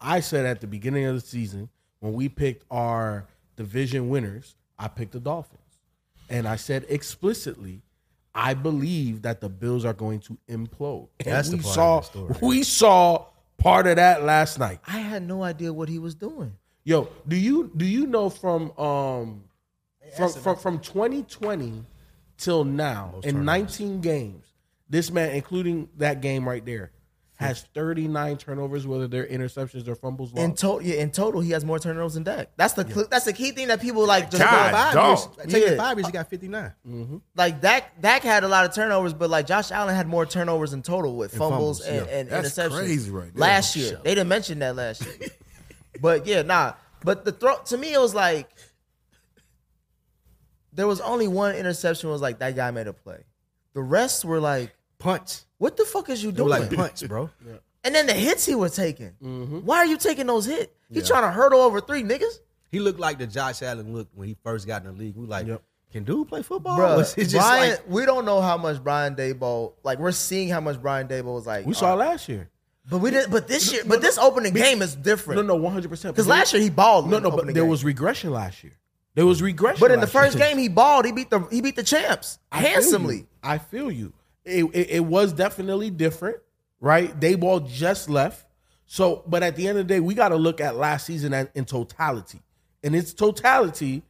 I said at the beginning of the season when we picked our division winners, I picked the Dolphins, and I said explicitly. I believe that the Bills are going to implode. And That's the we part of saw the story. we saw part of that last night. I had no idea what he was doing. Yo, do you do you know from um from from, from 2020 till now in 19 games, this man, including that game right there, has 39 turnovers, whether they're interceptions or fumbles. In total, yeah, in total, he has more turnovers than Dak. That's the cl- that's the key thing that people like just God, go by. dog. Take it Yeah. five years, he got 59. Mm-hmm. Like Dak, Dak had a lot of turnovers, but like Josh Allen had more turnovers in total with fumbles, fumbles, and, yeah. and That's interceptions. crazy right there. Last year, they didn't mention that last year. but yeah, nah. But the throw to me, it was like there was only one interception. Was like that guy made a play. The rest were like, Punch. what the fuck is you They were doing? like punch, bro. and then the hits he was taking. Mm-hmm. Why are you taking those hits? He trying to hurdle over three niggas. He looked like the Josh Allen looked when he first got in the league. We like, Yep. can dude play football? Bro, Was it just Brian, like we don't know how much Brian Daboll. Like we're seeing how much Brian Daboll was like. we saw uh, last year. but we didn't. But this year, but this opening game is different. No, no, 100. percent because last year he balled. no, in no, the but opening there game. was regression last year. There was regression. But in the last first year. game he balled. He beat the he beat the champs I feel handsomely. you. I feel you. It, it, it was definitely different, right? Daboll just left. So, but at the end of the day, we got to look at last season in totality. In its totality,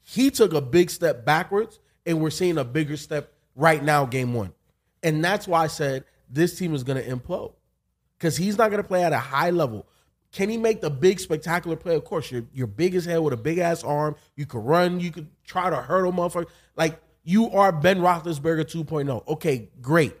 he took a big step backwards, and we're seeing a bigger step right now, game one. And that's why I said this team is going to implode because he's not going to play at a high level. Can he make the big spectacular play? Of course, you're you're big as hell with a big ass arm. You could run. You could try to hurdle motherfucker. Like you are Ben Roethlisberger 2.0. Okay, great.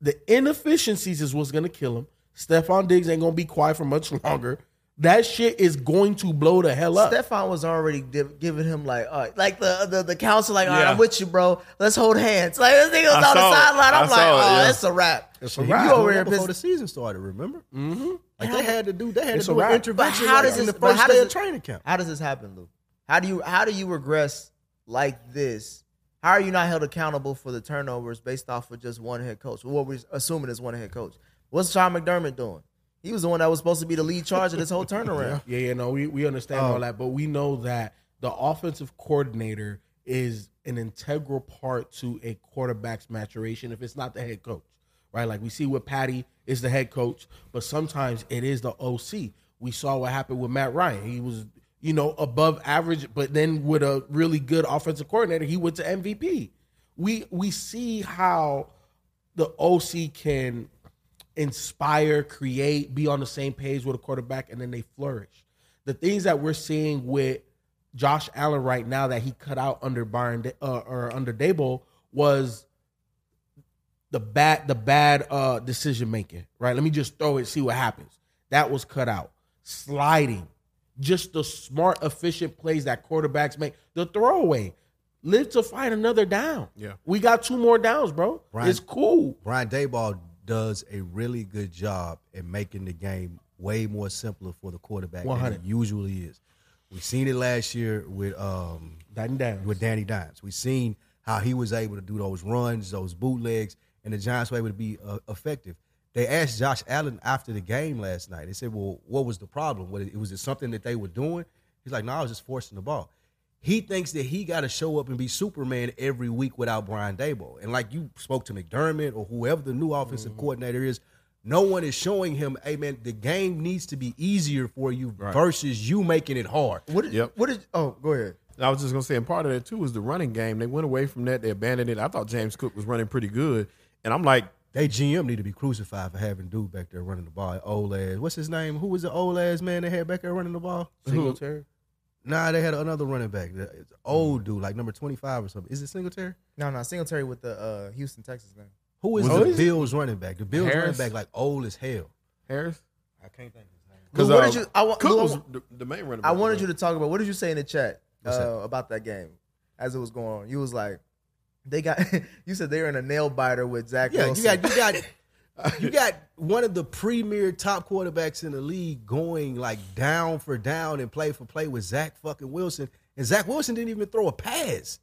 The inefficiencies is what's gonna kill him. Stefon Diggs ain't gonna be quiet for much longer. That shit is going to blow the hell up. Stefon was already div- giving him like, uh, like the the, the counsel, like, all right, Yeah. I'm with you, bro. Let's hold hands. Like this nigga was I on the saw it. sideline. I'm I like, saw it, oh, yeah. it's a wrap. It's a wrap. was over here before pissed- the season started. Remember? Mm-hmm. Like they had to do. They had It's to do an wrap. But intervention how like, does in this? the but first how day does of it- training camp. How does this happen, Lou? How do you how do you regress like this? How are you not held accountable for the turnovers based off of just one head coach? What we're assuming is one head coach. What's Sean McDermott doing? He was the one that was supposed to be the lead charge of this whole turnaround. Yeah, yeah, no, we, we understand Oh. all that, but we know that the offensive coordinator is an integral part to a quarterback's maturation if it's not the head coach, right? Like we see with Patty is the head coach, but sometimes it is the OC. We saw what happened with Matt Ryan. He was, you know, above average, but then with a really good offensive coordinator, he went to MVP. We we see how the OC can inspire, create, be on the same page with a quarterback, and then they flourish. The things that we're seeing with Josh Allen right now that he cut out under Byron uh, or under Daboll was the bad the bad uh, decision making. Right? Let me just throw it, see what happens. That was cut out. Sliding, just the smart, efficient plays that quarterbacks make. The throwaway. Live to fight another down. Yeah. we got two more downs, bro. Brian- It's cool. Brian Daboll does a really good job in making the game way more simpler for the quarterback than it usually is. We seen it last year with um Danny Downs. with Danny Dimes. We seen how he was able to do those runs, those bootlegs, and the Giants were able to be uh, effective. They asked Josh Allen after the game last night. They said, "Well, what was the problem? Was it, was it something that they were doing?" He's like, "No, I was just forcing the ball." He thinks that he got to show up and be Superman every week without Brian Daboll. And like you spoke to McDermott or whoever the new offensive mm-hmm. coordinator is, no one is showing him, "Hey man, the game needs to be easier for you versus you making it hard." What did Yep. what did oh go ahead. I was just gonna say, and part of that too is the running game. They went away from that. They abandoned it. I thought James Cook was running pretty good, and I'm like, They GM need to be crucified for having dude back there running the ball. Old ass. What's his name? Who was the old ass man they had back there running the ball? Singletary. Nah, they had another running back. It's old dude, like number twenty five or something. Is it Singletary? No, no, Singletary with the uh, Houston, Texas man. Who is the is it? Bills running back? The Bills running back like old as hell. Harris. I can't think of his name. Because what uh, did you- I wa- Cook Lou, was wa- the, the main running. I wanted you to talk about what did you say in the chat uh, about that game as it was going on. You was like, they got. you said they were in a nail biter with Zach. Yeah, Wilson. you got you got you got one of the premier top quarterbacks in the league going like down for down and play for play with Zach fucking Wilson, and Zach Wilson didn't even throw a pass.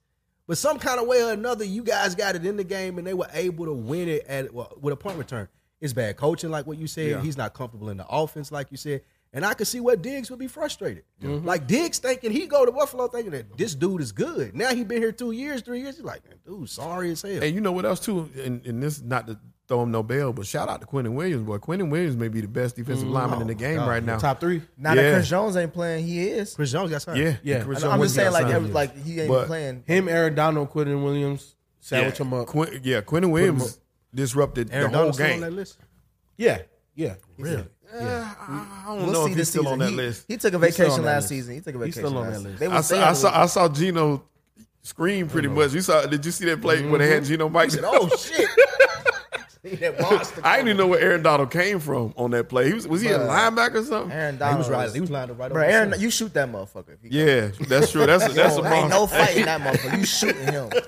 But some kind of way or another, you guys got it in the game, and they were able to win it at well, with a punt return. It's bad coaching, like what you said. Yeah. He's not comfortable in the offense, like you said. And I could see where Diggs would be frustrated. Mm-hmm. Like Diggs thinking he go to Buffalo thinking that this dude is good. Now he been here two years, three years. He's like, man, dude, sorry as hell. And you know what else too? And, and this not to throw him no bell, but shout out to Quinnen Williams. Boy, Quinnen Williams may be the best defensive mm-hmm. lineman in the oh, game God, right now. Top three. Now Yeah. that Chris Jones ain't playing, he is. Chris Jones got signed. Yeah, Yeah. Chris I'm just saying, like, every, like he ain't But- playing. Him, Aaron Donald, Quinnen Williams, sandwich yeah, him up. Quin- yeah, Quinnen Williams disrupted Aaron the whole Donald still game. on that list. Yeah, yeah. Really? Yeah, I I don't We'll know see if this he's still season. on that he, list. he took a vacation last list. season. He took a vacation. He's vacation still on last that season. list. They I saw, I saw, I saw Geno scream pretty much. You saw? Did you see that play when they had mm-hmm. Geno Mike? Said, oh shit! That monster I didn't even know where Aaron Donald came from on that play. He was was he a linebacker or something? Aaron He Donald. was right. He was lined up right Bro, Aaron, you shoot that motherfucker. If he Yeah, that's true. That's a, that's a Yo, ain't no fighting that motherfucker. You shooting him.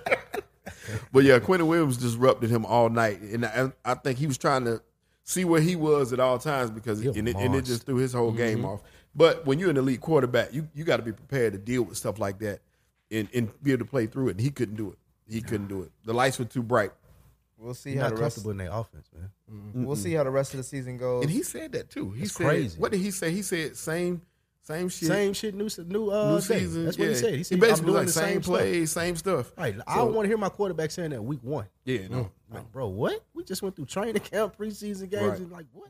But yeah, Quinnen Williams disrupted him all night, and I, I think he was trying to see where he was at all times because and it, and it just threw his whole game mm-hmm. off. But when you're an elite quarterback, you you got to be prepared to deal with stuff like that and, and be able to play through it. And he couldn't do it. He couldn't do it. The lights were too bright. We'll see He's how not the rest. comfortable in their offense, man. We'll see how the rest of the season goes. And he said that too. He That's said, crazy. What did he say? He said same same shit. Same shit, new new uh, new season. That's what yeah. he said. He said basically I'm doing like the same, same, stuff. plays, same stuff. Right. I don't want to hear my quarterback saying that week one. Yeah, no. Like, bro, what? We just went through training camp, preseason games, Right. and like, what?